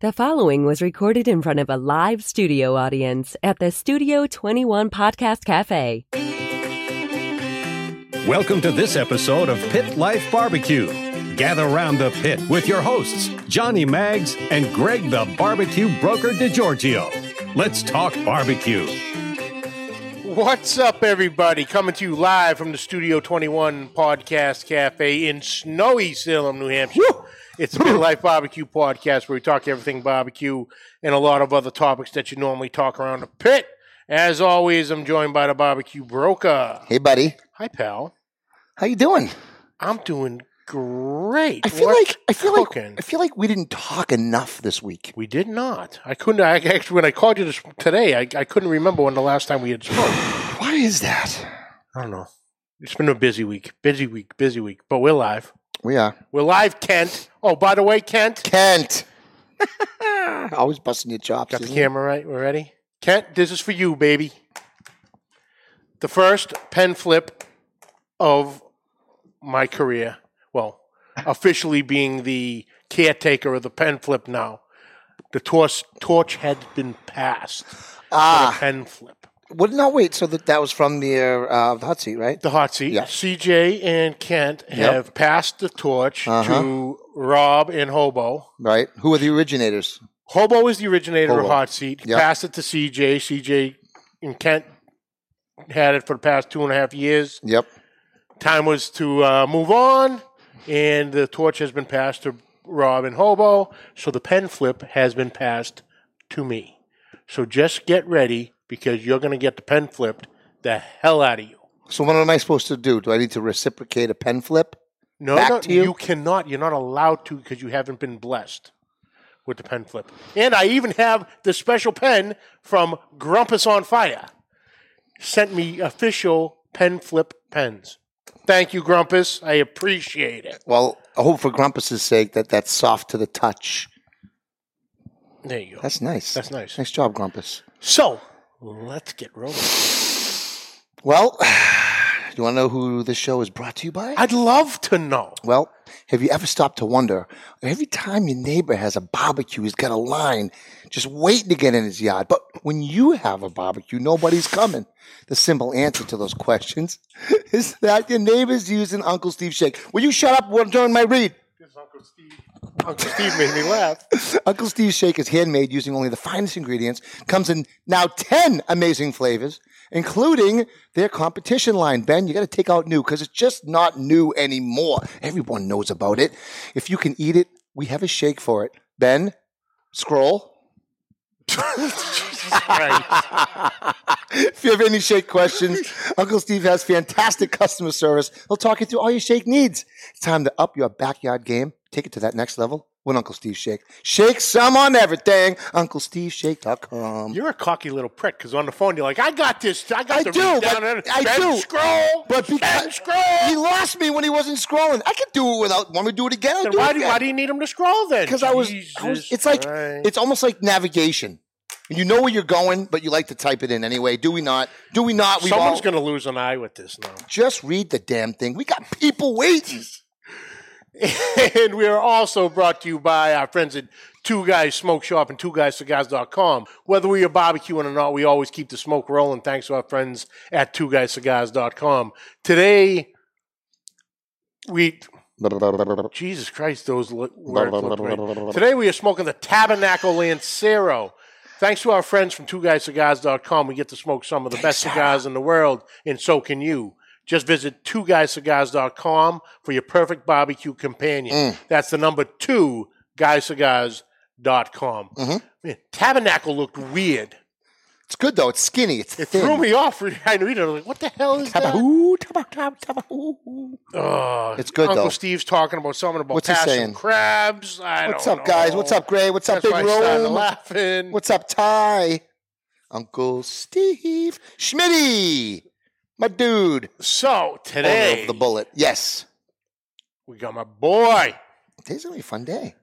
The following was recorded in front of a live studio audience at the Studio 21 Podcast Cafe. Welcome to this episode of Pit Life Barbecue. Gather around the pit with your hosts, Johnny Maggs and Greg the Barbecue Broker DiGiorgio. Let's talk barbecue. What's up, everybody? Coming to you live from the Studio 21 Podcast Cafe in snowy Salem, New Hampshire. It's the Life Barbecue Podcast where we talk everything barbecue and a lot of other topics that you normally talk around the pit. As always, I'm joined by the barbecue broker. Hey, buddy. Hi, pal. How you doing? I'm doing great. I feel What's like I feel cooking? like I feel like we didn't talk enough this week. we did not. I couldn't. I actually, when I called you this, today, I, I couldn't remember when the last time we had spoke. Why is that? I don't know. It's been a busy week. Busy week. Busy week. But we're live. We are We're live, Kent. Oh, by the way, Kent, Kent. Always busting your chops. got the camera right. We're ready. Kent, this is for you, baby. The first pen flip of my career. Well, officially being the caretaker of the pen flip now. The torch torch had been passed. Ah, pen flip. What? No, wait. So that that was from the uh, the hot seat, right? The hot seat. Yeah. CJ and Kent have passed the torch Uh-huh. to Rob and Hobo. Right. Who are the originators? Hobo is the originator of Hot Seat. Yep. Passed it to CJ. CJ and Kent had it for the past two and a half years. Yep. Time was to uh, move on, and the torch has been passed to Rob and Hobo. So the pen flip has been passed to me. So just get ready because you're going to get the pen flipped the hell out of you. So what am I supposed to do? Do I need to reciprocate a pen flip? No, no, you? you cannot. You're not allowed to because you haven't been blessed with the pen flip. And I even have the special pen from Grumpus on Fire. Sent me official pen flip pens. Thank you, Grumpus. I appreciate it. Well, I hope for Grumpus's sake that that's soft to the touch. There you go. That's nice. That's nice. Nice job, Grumpus. So let's get rolling. Well, do you want to know who this show is brought to you by? I'd love to know. Well, have you ever stopped to wonder every time your neighbor has a barbecue, he's got a line just waiting to get in his yard. But when you have a barbecue, nobody's coming. The simple answer to those questions is that your neighbor's using Uncle Steve's Shake. Will you shut up during my read? Uncle Steve. Uncle Steve made me laugh. Uncle Steve's Shake is handmade using only the finest ingredients. Comes in now 10 amazing flavors, including their competition line. Ben, you got to take out new because it's just not new anymore. Everyone knows about it. If you can eat it, we have a shake for it. Ben, scroll. if you have any shake questions, Uncle Steve has fantastic customer service. He'll talk you through all your shake needs. It's time to up your backyard game. Take it to that next level with Uncle Steve Shake. Shake some on everything. UncleSteveShake.com. You're a cocky little prick because on the phone you're like, I got this. I got I the do, down and I do. Scroll. But because scroll. he lost me when he wasn't scrolling, I could do it without. Want me to do it again? I'll Then do why it do, again. why do you need him to scroll then? Because I was, I was. It's like Christ. it's almost like navigation. You know where you're going, but you like to type it in anyway. Do we not? Do we not? We've someone's all- going to lose an eye with this now. just read the damn thing. We got people waiting. and we are also brought to you by our friends at Two Guys Smoke Shop and Two Guys Cigars.com. Whether we are barbecuing or not, we always keep the smoke rolling thanks to our friends at Two Guys Cigars.com. Today, we Jesus Christ, those words look. Today we are smoking the Tabernacle Lancero. Thanks to our friends from Two Guys TwoGuysCigars.com, we get to smoke some of the best cigars in the world, and so can you. Just visit two TwoGuysCigars.com for your perfect barbecue companion. Mm. That's the number two, GuyCigars.com. Mm-hmm. Man, Tabernacle looked weird. It's good though. It's skinny. It's It thin. threw me off. I read it. I was like, what the hell is that? Tabahoo, taba- tab- tabahoo. Oh, It's good, Uncle though. Steve's talking about something about What's he saying? crabs. I What's up, guys? What's up, Gray? What's up, That's Big why Rome? laughing. What's up, Ty? Uncle Steve Schmitty, my dude. so today the bullet. Yes. we got my boy Today's gonna be a fun day.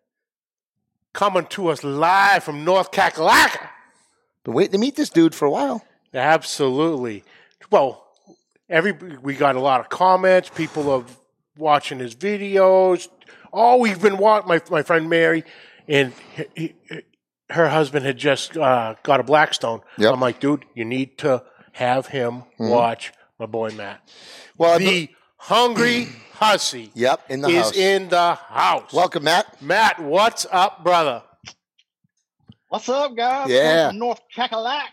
coming to us live from North Kakalaka. Been waiting to meet this dude for a while. Absolutely. Well, every we got a lot of comments. People are watching his videos. Oh, we've been watching my my friend Mary and he, he- her husband had just uh, got a Blackstone. Yep. I'm like, dude, you need to have him watch my boy Matt. Well, I The hungry Hussey Yep, in the is house. in the house. Welcome, Matt. Matt, what's up, brother? What's up, guys? Yeah. From North Cackalack.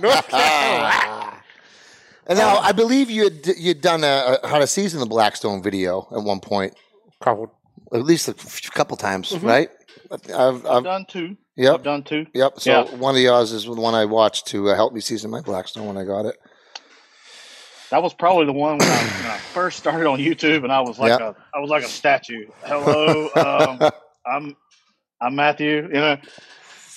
North Carolina. And now I believe you had you'd done a, a how to season the Blackstone video at one point, Couple- at least a f- couple times, Mm-hmm. right? I've, I've I've, done two. yep, I've done two. yep. So Yeah. one of yours is the one I watched to uh, help me season my Blackstone when I got it. That was probably the one when I, when I first started on YouTube, and I was like Yeah. a I was like a statue. Hello, um, I'm I'm Matthew. You know,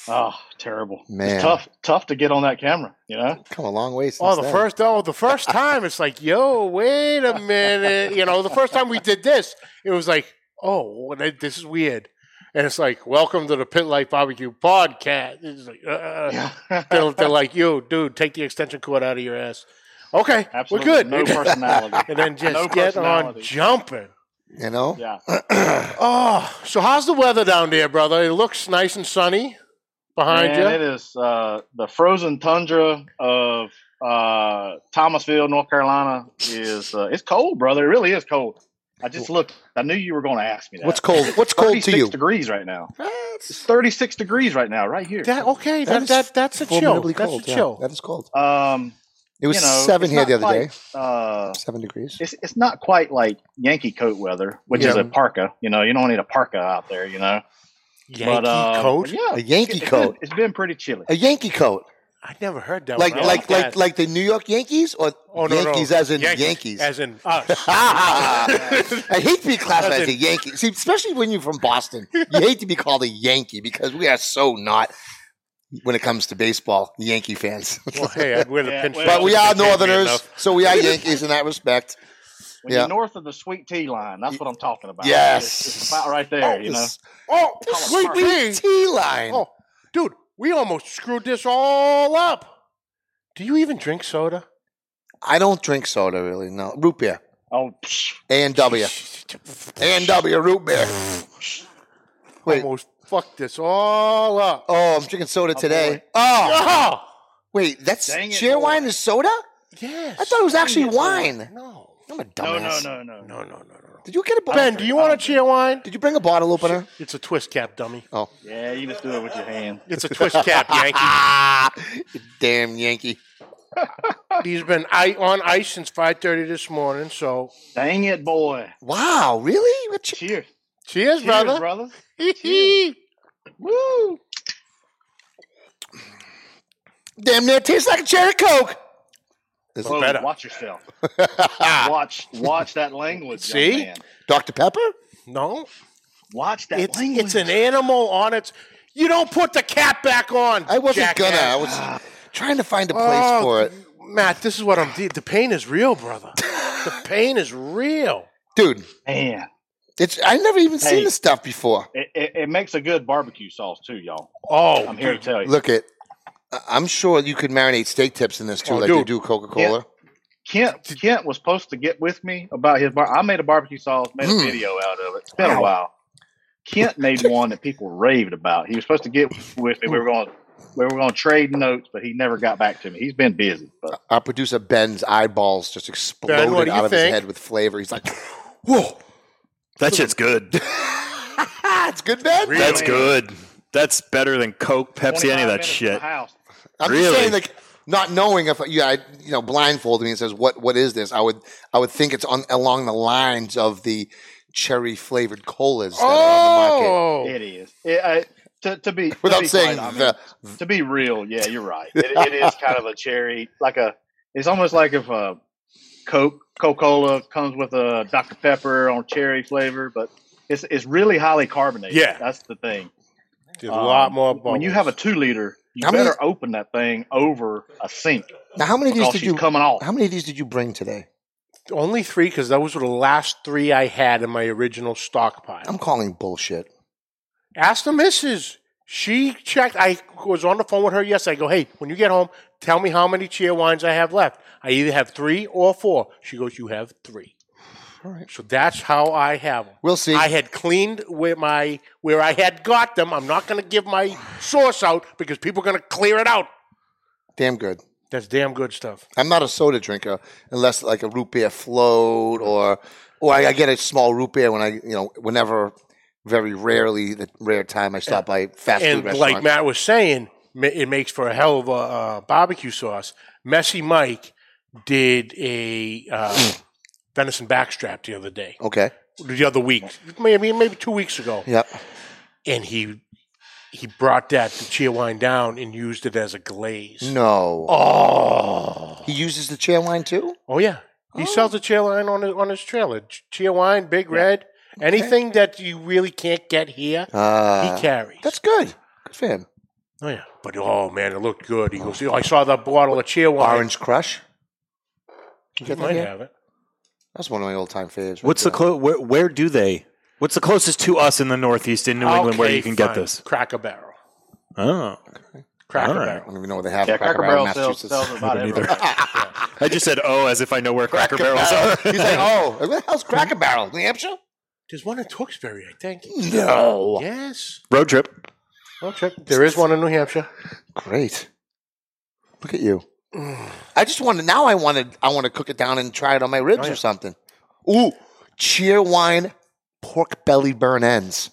oh, terrible. Man. It's tough tough to get on that camera. You know, Come a long way since Oh, the then. first oh, the first time it's like, yo, wait a minute. You know, the first time we did this, it was like, oh, this is weird. And it's like, welcome to the Pit Life Barbecue podcast. It's like, uh, they're, they're like, yo, dude, take the extension cord out of your ass. Okay, absolutely we're good. no personality. and then just No get on jumping. you know. Yeah, Oh, so how's the weather down there, brother? It looks nice and sunny behind Man, you. It is uh, the frozen tundra of uh, Thomasville, North Carolina. Is uh, it's cold, brother. It really is cold. I just looked. I knew you were going to ask me that. What's cold? What's cold to 36 you? degrees right now. It's 36 degrees right now, right here. That, okay, that, is that, that's a chill. formidably That's cold. a yeah. chill. that is cold. Um, It was you know, seven here the not other day. Uh, Seven degrees. it's it's not quite like Yankee coat weather, which is a parka. You know, you don't need a parka out there. You know, Yankee but, uh, coat? yeah, A Yankee it's coat. Been, it's been pretty chilly. A Yankee coat, I never heard that. like one. I like like like the New York Yankees, or Oh, no, no. Yankees as in Yankees. As in us. I hate to be classified As as a Yankee. See, especially when you're from Boston, you hate to be called a Yankee because we are so not when it comes to baseball, Yankee fans. well, hey, I'd wear the Yeah, pinch. well- but we are Northerners, so we are Yankees in that respect. When yeah. you're north of the Sweet Tea line, that's what I'm talking about. Yes. it's, it's about right there. you know, Oh, Call it sweet park. pea. T line. Oh, dude, we almost screwed this all up. Do you even drink soda? I don't drink soda really. No, root beer. oh, psh, A and W. A and W root beer. Wait. Almost fucked this all up. Oh, I'm drinking soda oh, today. Oh, Oh, wait, that's Dang it, cheer boy. wine is soda? yes. I thought it was actually Dang it, boy. wine. No, I'm a no, dumbass. no, no, no, no, no, no, no. Did you get a bottle? Ben, do you want a Cheerwine? Did you bring a bottle opener? It's a twist cap, dummy. Oh, Yeah, you just do it with your hand. It's a twist cap, Yankee. you damn Yankee. He's been on ice since 5.30 this morning, so Dang it, boy! Wow, really? Cheers, cheers, Cheers, brother. brother. Cheers. Woo! damn near tastes like a cherry coke. This is Whoa, better. watch yourself. watch, watch that language. young See? man. Dr. Pepper? No, watch that it's, language. it's an animal on its... You don't put the cap back on, I wasn't jackass. gonna. I was trying to find a place Oh, for it. Matt, this is what I'm... The pain is real, brother. the pain is real. Dude, man. It's I never even seen Hey. this stuff before. It, it, it makes a good barbecue sauce too, y'all. Oh, I'm here to tell you. Look at I- I'm sure you could marinate steak tips in this too, Oh, like they do Coca-Cola. Kent Kent was supposed to get with me about his bar. I made a barbecue sauce, made a Mm. video out of it. It's been Wow. a while. Kent made one that people raved about. He was supposed to get with me. We were going we were going to trade notes, but he never got back to me. He's been busy. But Our producer Ben's eyeballs just exploded what do you out of his head with flavor. He's like, "Whoa, That shit's good. it's good, Ben." Really? That's good. That's better than Coke, Pepsi, any of that minutes from the shit. house. I'm Really? just saying, like, not knowing if you, I, you know, blindfolded me and says, "What, what is this?" I would, I would think it's on along the lines of the cherry flavored colas that are on the market. Oh, It is. It, I, to, to be to Without be saying quite the, honest, to be real, yeah, you're right. It, it is kind of a cherry, like a. It's almost like if a Coke Coca Cola comes with a Dr Pepper on cherry flavor, but it's it's really highly carbonated. Yeah. that's the thing. there's a lot Um, more. When you have a two liter, you How many- better open that thing over a sink now, how many of these did you? coming off. How many of these did you bring today? only three because those were the last three I had in my original stockpile. I'm calling bullshit. Ask the missus. She checked. I was on the phone with her yesterday. I go, hey, when you get home, tell me how many Cheerwines I have left. I either have three or four. She goes, you have three. All right. So that's how I have them. We'll see. I had cleaned where my where I had got them. I'm not going to give my source out because people are going to clear it out. Damn good. That's damn good stuff. I'm not a soda drinker unless like a root beer float or or I, I get a small root beer when I you know whenever very rarely the rare time I stop by fast and food restaurant. like Matt was saying, it makes for a hell of a uh, barbecue sauce. Messy Mike did a uh, venison backstrap the other day, okay. the other week, maybe maybe two weeks ago, Yep. and he he brought that Cheerwine down and used it as a glaze. No. Oh, He uses the Cheerwine too. oh yeah, he sells the Cheerwine on his, on his trailer. Cheerwine, Big Red, anything that you really can't get here, Uh, he carries. that's good. Good for him. Oh yeah, but oh man, it looked good. He goes, oh, I saw that bottle of Cheerwine. Orange Crush. You He get that might here? have it. That's one of my old time faves. right What's the there. clo- where, where do they? What's the closest to us in the Northeast in New England where Okay, you can get fine. this? Cracker Barrel. Oh, Cracker All right. I Barrel. don't even know where they have Yeah, Cracker, Cracker Barrel, Barrel sells, Massachusetts. sells about everywhere. I just said oh as if I know where Cracker, Barrels are. He's like, oh, where the hell's Cracker Barrel? New Hampshire? There's one in Tewksbury, I think. No. Yes. Road trip. Well, check. There is one in New Hampshire. Great. Look at you. I just wanted now. I wanted. I want to cook it down and try it on my ribs Oh, yeah. or something. Ooh, Cheerwine, pork belly burn ends.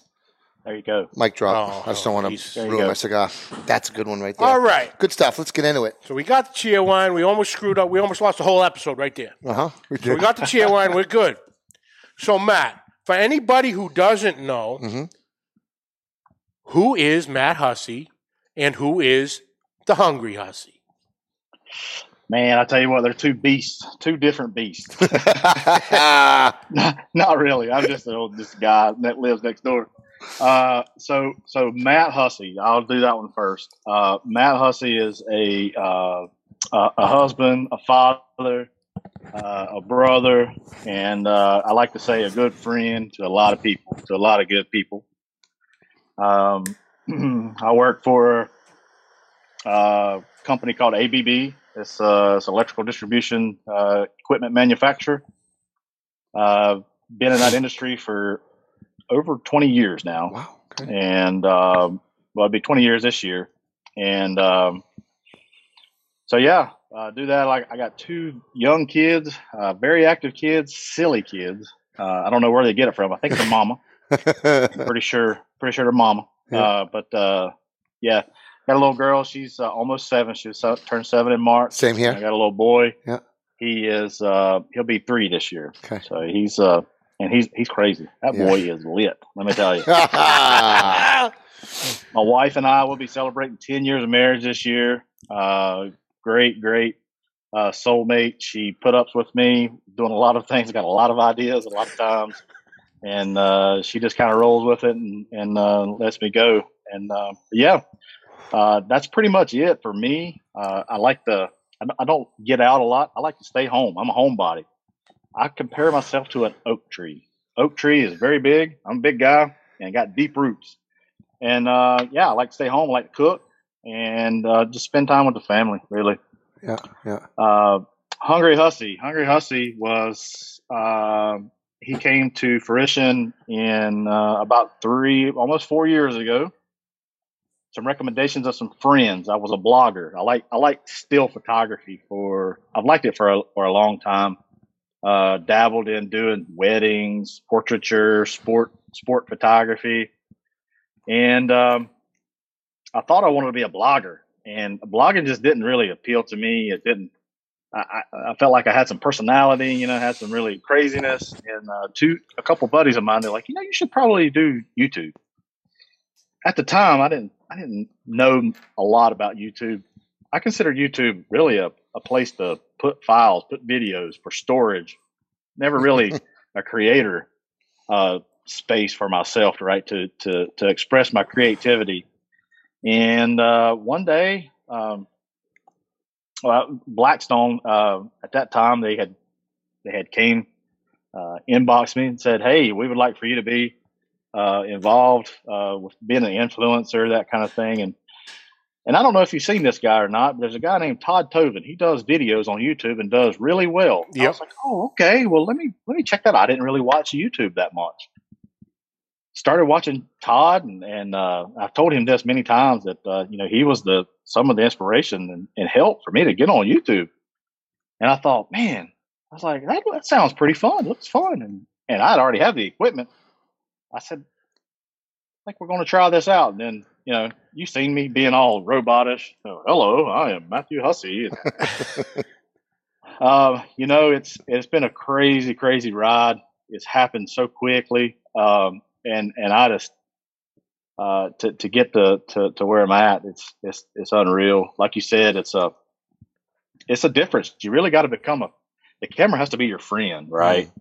There you go. Mic drop. Oh, I just don't want geez. to There you ruin go. my cigar. That's a good one right there. All right. Good stuff. Let's get into it. So we got the Cheerwine. We almost screwed up. We almost lost the whole episode right there. Uh huh. We So we got the Cheerwine. We're good. So Matt, for anybody who doesn't know, Mhm. who is Matt Hussey and who is the Hungry Hussey? Man, I tell you what, they're two beasts, two different beasts. not, not really. I'm just an old this guy that lives next door. Uh, so so Matt Hussey, I'll do that one first. Uh, Matt Hussey is a uh, a, a husband, a father, uh, a brother, and uh, I like to say a good friend to a lot of people, to a lot of good people. Um, I work for a company called ABB. It's, uh, it's electrical distribution uh, equipment manufacturer. Uh, been in that industry for over 20 years now, wow. Okay. and um, well, it'll be 20 years this year. And um, so, yeah, uh, do that. Like I got two young kids, uh, very active kids, silly kids. Uh, I don't know where they get it from. I think it's a mama. pretty sure, pretty sure they're mama. Yeah. Uh, but uh, yeah, got a little girl. She's uh, almost seven. She was, uh, turned seven in March. Same here. I got a little boy. Yeah. He is. Uh, he'll be three this year. Okay. So he's. Uh, and he's he's crazy. That Yeah. boy is lit. Let me tell you. My wife and I will be celebrating ten years of marriage this year. Uh, great, great uh, soulmate. She put up with me, doing a lot of things. Got a lot of ideas, a lot of times, and uh, she just kind of rolls with it and, and uh, lets me go. And uh, yeah, uh, that's pretty much it for me. Uh, I like the. I don't get out a lot. I like to stay home. I'm a homebody. I compare myself to an oak tree. Oak tree is very big. I'm a big guy and got deep roots. And yeah, I like to stay home. I like to cook and uh, just spend time with the family. Really. yeah. Yeah. Uh, Hungry Hussey. Hungry Hussey was uh, he came to fruition in uh, about three, almost four years ago. Some recommendations of some friends. I was a blogger. I like I like still photography for. I've liked it for a, for a long time. Uh, dabbled in doing weddings, portraiture, sport sport photography, and um, I thought I wanted to be a blogger. And blogging just didn't really appeal to me. It didn't I, I felt like I had some personality, you know, had some really craziness. And uh, two, a couple buddies of mine, they're like, you know, you should probably do YouTube. At the time, I didn't, I didn't know a lot about YouTube. I consider YouTube really a, a place to put files, put videos for storage. Never really a creator uh, space for myself, right? To to to express my creativity. And uh, one day, um, well, Blackstone uh, at that time they had they had came uh, inboxed me and said, "Hey, we would like for you to be uh, involved uh, with being an influencer, that kind of thing." And and I don't know if you've seen this guy or not, but there's a guy named Todd Toven. He does videos on YouTube and does really well. I was like, oh, okay. Well, let me let me check that out. I didn't really watch YouTube that much. Started watching Todd, and, and uh, I've told him this many times that uh, you know he was the some of the inspiration and, and help for me to get on YouTube. And I thought, man, I was like, that, that sounds pretty fun. Looks fun, and and I'd already have the equipment. I said, I think we're going to try this out. And then, you know, you've seen me being all robotish. Oh, hello, I am Matthew Hussey. um, you know, it's it's been a crazy, crazy ride. It's happened so quickly, um, and and I just uh, to to get to, to to where I'm at, it's it's it's unreal. Like you said, it's a it's a difference. You really got to become a the camera has to be your friend, right?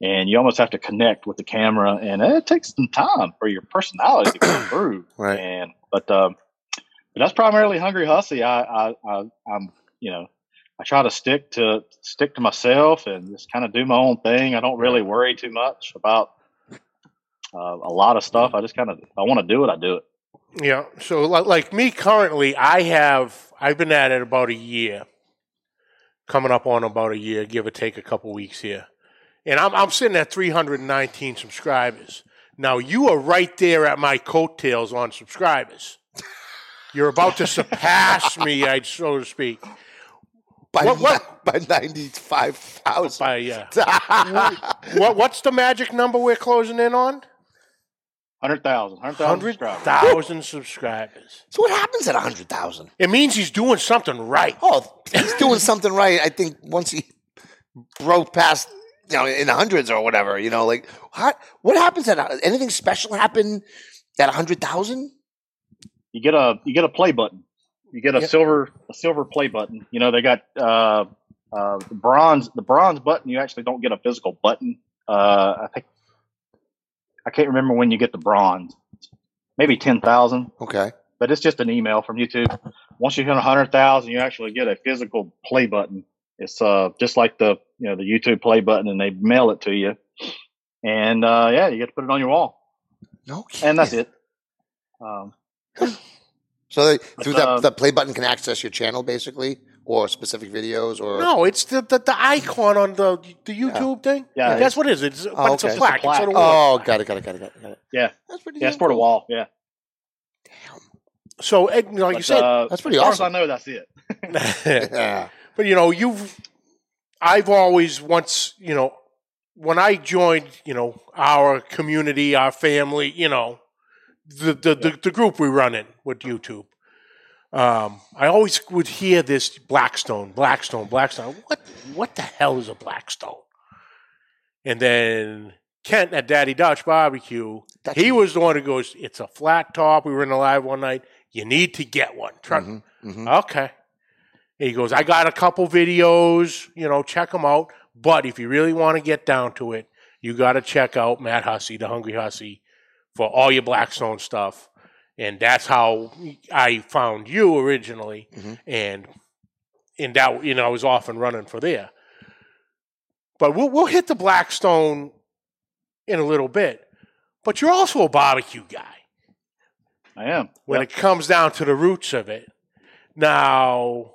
And you almost have to connect with the camera, and it takes some time for your personality to come through. Right. And but um, but that's primarily Hungry Hussey. I, I I I'm you know I try to stick to stick to myself and just kind of do my own thing. I don't really worry too much about uh, a lot of stuff. I just kind of I want to do it. I do it. Yeah. So, like, like me currently, I have I've been at it about a year, coming up on about a year, give or take a couple weeks here, and I'm I'm sitting at 319 subscribers. Now you are right there at my coattails on subscribers. You're about to surpass me, I so to speak. by, What- what- by 95,000. By uh, what what's the magic number we're closing in on? Hundred thousand, hundred thousand Hundred subscribers. subscribers. so what happens at 100,000? It means he's doing something right. Oh, he's doing something right. I think once he broke past, you know, in the hundreds or whatever, you know, like what, what happens at anything special happen at 100,000? you get a you get a play button. You get a Yep. silver a silver play button. You know they got uh, uh, the bronze the bronze button. You actually don't get a physical button. Uh, I think I can't remember when you get the bronze. Maybe ten thousand, Okay. but it's just an email from YouTube. Once you hit a hundred thousand, you actually get a physical play button. It's uh just like the you know the YouTube play button, and they mail it to you. And uh, yeah, you get to put it on your wall, No and that's it. Um, So they, through that, uh, the play button can access your channel basically or specific videos or No, it's the, the, the icon on the the YouTube thing. Yeah, that's what it is. It's, but it's a okay. plaque. It's a plaque. It's a Oh, got it, got it, got it, got it. Got it. yeah, That's pretty yeah, it's for the wall. Yeah. So, eh, you like you But, said, uh, That's pretty as far awesome. As I know that's it. Yeah. but you know, you've, I've always once, you know, when I joined, you know, our community, our family, you know, the the, the, the group we run in with YouTube. Um, I always would hear this Blackstone, Blackstone, Blackstone. What what the hell is a Blackstone? And then Kent at Daddy Dutch Barbecue, he was the one who goes, "It's a flat top." We were in the live one night. You need to get one. Try- Mhm, mhm. Okay. He goes, I got a couple videos, you know, check them out. But if you really want to get down to it, you got to check out Matt Hussey, the Hungry Hussey, for all your Blackstone stuff. And that's how I found you originally. Mhm. And and that, you know, I was off and running for there. But we'll, we'll hit the Blackstone in a little bit. But you're also a barbecue guy I am. when Yep. it comes down to the roots of it. Now,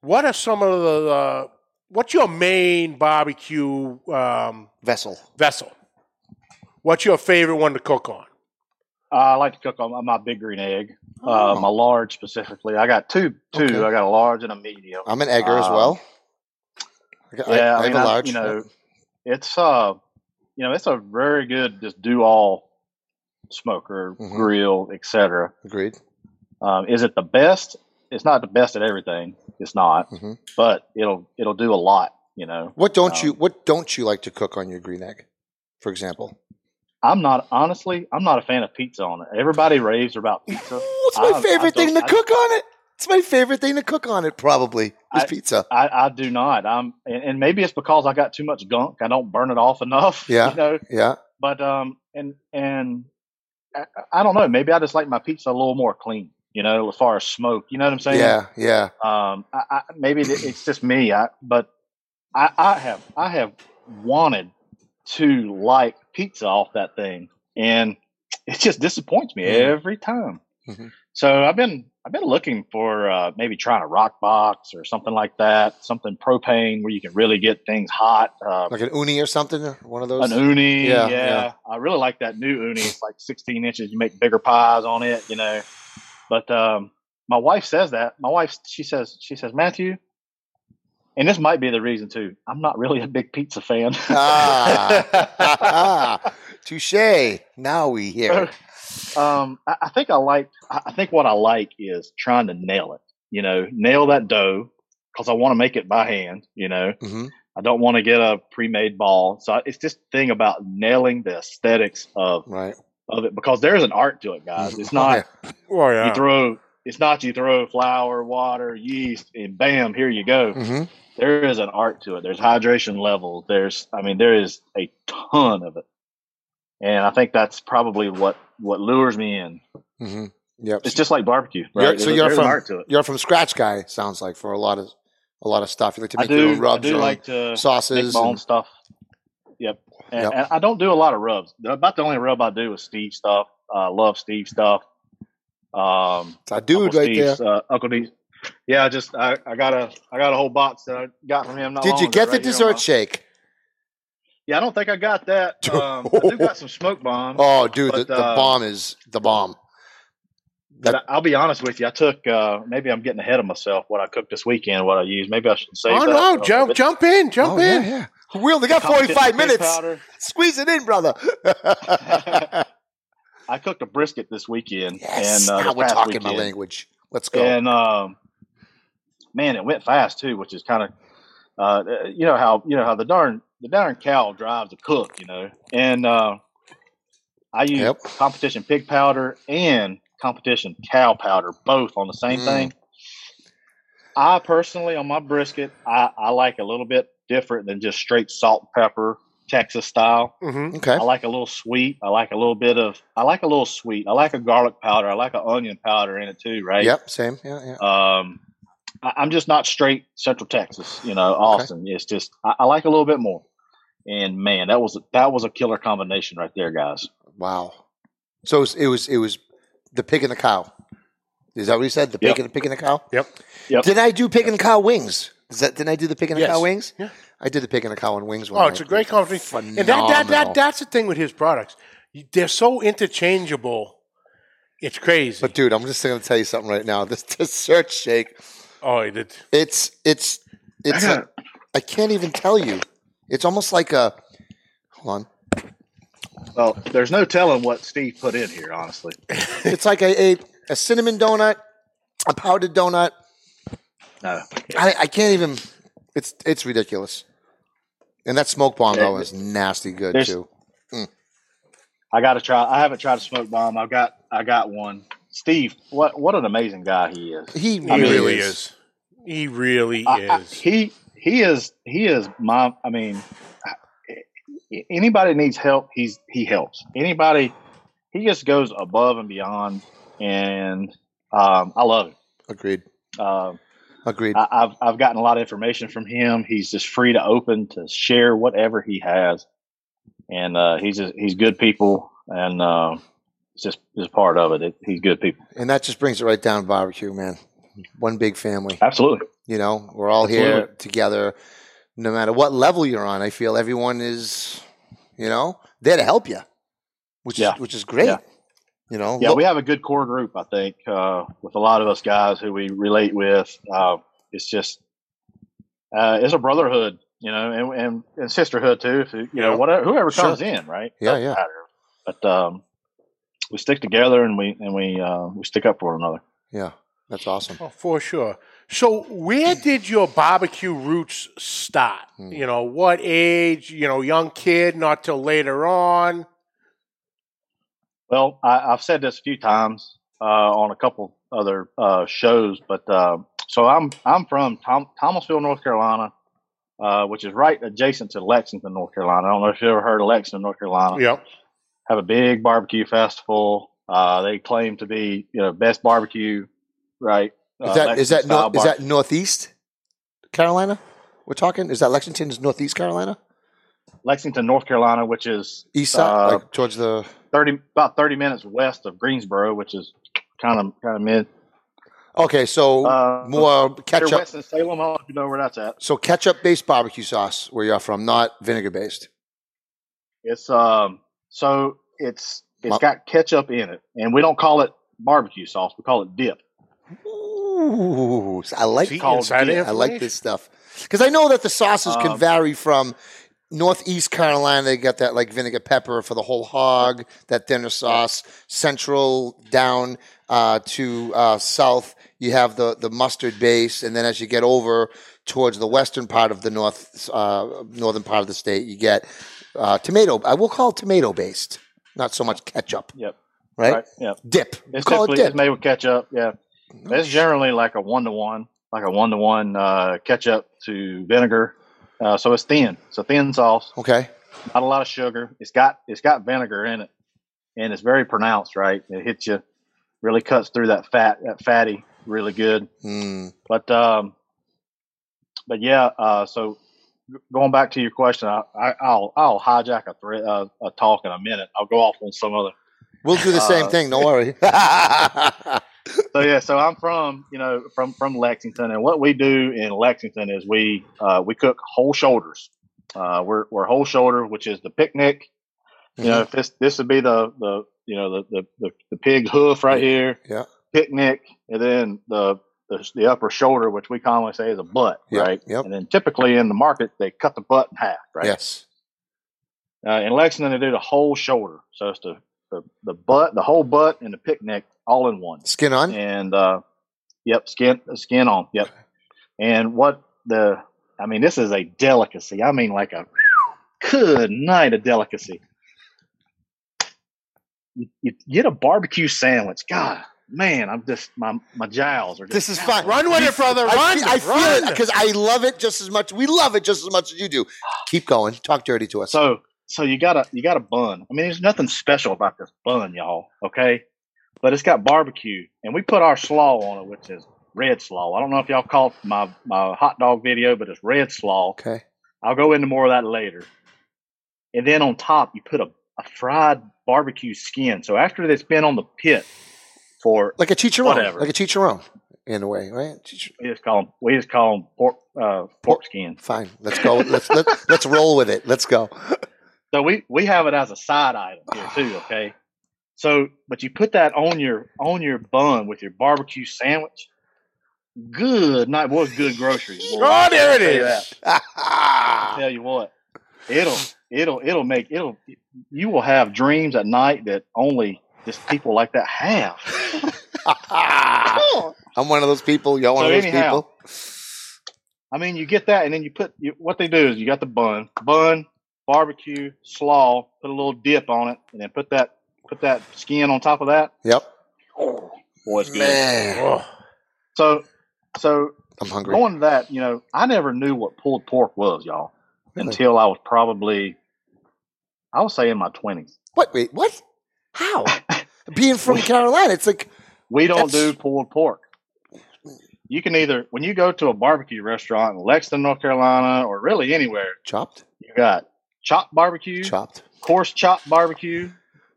what are some of the uh, what's your main barbecue um, Vessel. vessel? What's your favorite one to cook on? I like to cook on my big green egg, uh, Oh. my large specifically. I got two, two. Okay. I got a large and a medium. I'm an egger as Um, well. I, got- yeah, I, I, have mean, a I- large. you know, it's uh, you know, it's a very good just do all smoker, Mhm. grill, etc. Agreed. Um, is it the best? It's not the best at everything. It's not, Mhm. but it'll it'll do a lot. You know, What don't Um, you What don't you like to cook on your green egg, for example? I'm not honestly. I'm not a fan of pizza on it. Everybody raves about pizza. Ooh, it's my I- I favorite thing to I- cook on it. It's my favorite thing to cook on it. Probably is I- pizza. I, I do not. I'm, and, and maybe it's because I got too much gunk. I don't burn it off enough. Yeah. You know, Yeah. but um, and and I, I don't know. Maybe I just like my pizza a little more clean. You know, as far as smoke. You know what I'm saying? Yeah. Yeah. Um, I, I, maybe it's just me. I, but I, I have I have wanted to like pizza off that thing, and it just disappoints me Mhm. every time. Mhm. So I've been I've been looking for uh, maybe trying a Roccbox or something like that, something propane where you can really get things hot. Uh, Like an Ooni or something? One of those? an Ooni, Yeah, yeah, yeah. I really like that new Ooni. It's like 16 inches. You make bigger pies on it, you know. But um, my wife says that. My wife, she says, she says, Matthew, and this might be the reason too. I'm not really a big pizza fan. ah, touche. Now we hear it. um, I, I think I like. I I think what I like is trying to nail it. You know, nail that dough because I want to make it by hand. You know, hmm I don't want to get a pre-made ball. So it's this thing about nailing the aesthetics of Right. of it because there's an art to it, guys. It's Oh, not yeah. Oh yeah. you throw. It's not you throw flour, water, yeast, and bam, here you go. Mhm. There is an art to it. There's hydration levels. There's, I mean, there is a ton of it, and I think that's probably what what lures me in. Mm-hmm. Yep. It's just like barbecue, You're- right? so There's- you're from art to it. you're from scratch guy. Sounds like for a lot of a lot of stuff. You like to make your own do. Rubs, do your own like to sauces. and- stuff. Yep. And, Yep. and I don't do a lot of rubs. About the only rub I do is Steve stuff. I love Steve stuff. Um, It's a dude Uncle right there. Uh, Uncle D. Yeah, I just I, I got a I got a whole box that I got from him. Not Did you ago, get the right dessert my- shake? Yeah, I don't think I got that. Um, I do got some smoke bomb. Oh, dude, the, But, the uh, bomb is the bomb. But I- I'll be honest with you. I took uh, maybe I'm getting ahead of myself. What I cooked this weekend, what I used. Maybe I should say. Oh that. no! Jump, but jump in, jump oh, in. yeah, yeah. We only got 45 minutes. powder. Squeeze it in, brother. I cooked a brisket this weekend, yes, and uh, now we're talking my language. Let's go. And um, man, it went fast too, which is kind of uh, you know how you know how the darn the darn cow drives the cook, you know. And uh, I use Yep. competition pig powder and competition cow powder both on the same Mm. thing. I personally on my brisket, I, I like a little bit different than just straight salt and pepper Texas style. hmm okay. I like a little sweet. I like a little bit of. I like a little sweet. I like a garlic powder. I like an onion powder in it too. Right. Yep, same. Yeah, yeah. Um, I, I'm just not straight Central Texas, you know, Austin. It's just I, I like a little bit more. And man, that was that was a killer combination right there, guys. Wow. So it was, it was it was the pig and the cow. Is that what you said? The pig Yep. and the pig and the cow. Yep. Yep. Did I do pig and cow wings? Is that didn't I do the pig and the Yes. cow wings? Yeah. I did the pig and the cow and wings. One Oh, it's a night. great combination. And that, that, that, that's the thing with his products. They're so interchangeable. It's crazy. But dude, I'm just going to tell you something right now. This dessert shake, oh, it, it's it's it's. I a, I can't even tell you. It's almost like a. Hold on. Well, there's no telling what Steve put in here, honestly. It's like a, a, a cinnamon donut, a powdered donut. No, I, I can't even. It's it's ridiculous. And that smoke bomb Yeah, though is nasty good there's- too. I got to try. I haven't tried a smoke bomb. I've got I got one. Steve, what what an amazing guy he is. He he really, really is. is. He really I- I- is. he he is he is my. I mean, anybody needs help, he's he helps. Anybody, he just goes above and beyond, and um, I love it. Agreed. Um, Agreed. I, I've I've gotten a lot of information from him. He's just free to open to share whatever he has, and uh, he's just, he's good people, and uh, it's just just part of it. it. He's good people. and that just brings it right down to barbecue, man. One big family. Absolutely. You know, we're all here together. No matter what level you're on, I feel everyone is, you know, there to help you, which Yeah. is which is great. Yeah. You know, Yeah, Look- we have a good core group, I think, uh, with a lot of us guys who we relate with. Uh, it's just, uh, it's a brotherhood, you know, and, and, and sisterhood too. If, you know, whatever, whoever Sure. comes in, right? Yeah, Doesn't yeah. matter. But um, we stick together and we and we uh, we stick up for one another. yeah, that's awesome. Oh, for sure. So, where did your barbecue roots start? Hmm. You know, what age? You know, young kid, not till later on. Well, I, I've said this a few times uh, on a couple other uh, shows, but uh, so I'm I'm from Tom, Thomasville, North Carolina, uh, which is right adjacent to Lexington, North Carolina. I don't know if you ever heard of Lexington, North Carolina. Yep. Have a big barbecue festival. Uh, they claim to be you know best barbecue, right? Is Uh, that is that Lexington style nor- is that northeast Carolina? We're talking. Is that Lexington's northeast Carolina? Lexington, North Carolina, which is East side, Uh, like towards the. thirty about thirty minutes west of Greensboro, which is kind of kind of mid. Okay, so Uh, more Here, ketchup. Winston Salem, I don't you know where that's at. So ketchup based barbecue sauce where you're from, not vinegar based. It's um, so it's it's Well- got ketchup in it, and we don't call it barbecue sauce. We call it dip. Ooh, I like See, called dip. I like this stuff because I know that the sauces can Um, vary from Northeast Carolina. They got that like vinegar pepper for the whole hog, that thinner sauce. Central down uh, to uh, South, you have the the mustard base, and then as you get over towards the western part of the north uh, northern part of the state, you get uh, tomato. I will call it tomato based, not so much ketchup, Yep. right? Right. Yep. Dip. It's call it dip. it's made with ketchup. Yeah. It's generally like a one to one, like a one to one uh, ketchup to vinegar. Uh, so it's thin. It's a thin sauce. Okay. Not a lot of sugar. It's got it's got vinegar in it, and it's very pronounced. Right. It hits you, really cuts through that fat, that fatty, really good. Mm. But um, but yeah. Uh, so going back to your question, I, I, I'll I'll hijack a thread, uh, a talk in a minute. I'll go off on some other We'll do the same Uh, thing. Don't worry. so yeah, so I'm from you know from from Lexington, and what we do in Lexington is we uh, we cook whole shoulders. Uh, we're we're whole shoulder, which is the picnic. You know, if this this would be the the you know the the the, the pig hoof right here. Yeah. Picnic, and then the, the the upper shoulder, which we commonly say is a butt, Yep, right? yep. And then typically in the market they cut the butt in half, right? Yes. Uh, in Lexington they do the whole shoulder, so it's the the, the butt, the whole butt, and the picnic all in one Skin on. and uh, yep, skin skin on, yep. And what the I mean, this is a delicacy. I mean, like a good night of delicacy. You, you get a barbecue sandwich. God, man, I'm just my my jowls are. Just, This is fun. Run with it, brother. I Run. feel, I feel run. it because I love it just as much. We love it just as much as you do. Keep going. Talk dirty to us. So so you got a you got a bun. I mean, there's nothing special about this bun, y'all. Okay, but it's got barbecue, and we put our slaw on it, which is red slaw. I don't know if y'all caught my my hot dog video, but it's red slaw. okay. I'll go into more of that later. And then on top, you put a, a fried barbecue skin. So after it's been on the pit for Like a chicharron. Whatever. Like a chicharron in a way, right? Chich- we just call them we just call them pork uh, pork skin. Fine. Let's go. let's let, let's roll with it. Let's go. So we we have it as a side item here too. Okay. So but you put that on your on your bun with your barbecue sandwich. Good night, boy. it's Good groceries. boy. Oh, there it you I'll tell you what, it'll it'll it'll make it'll you will have dreams at night that only just people like that have. I'm one of those people. You're one So of those anyhow, people. I mean, you get that, and then you put you, what they do is you got the bun, bun, barbecue, slaw, put a little dip on it, and then put that put that skin on top of that. Yep. Boy, it's good. Man, Oh, So, so I'm hungry. going to that, you know, I never knew what pulled pork was, y'all, Really? until I was probably, I would say, in my twenties. What? Wait. What? How? Being from Carolina, it's like We don't do pulled pork. You can either when you go to a barbecue restaurant in Lexington, North Carolina, or really anywhere, chopped, you got chopped barbecue, chopped. coarse chopped barbecue,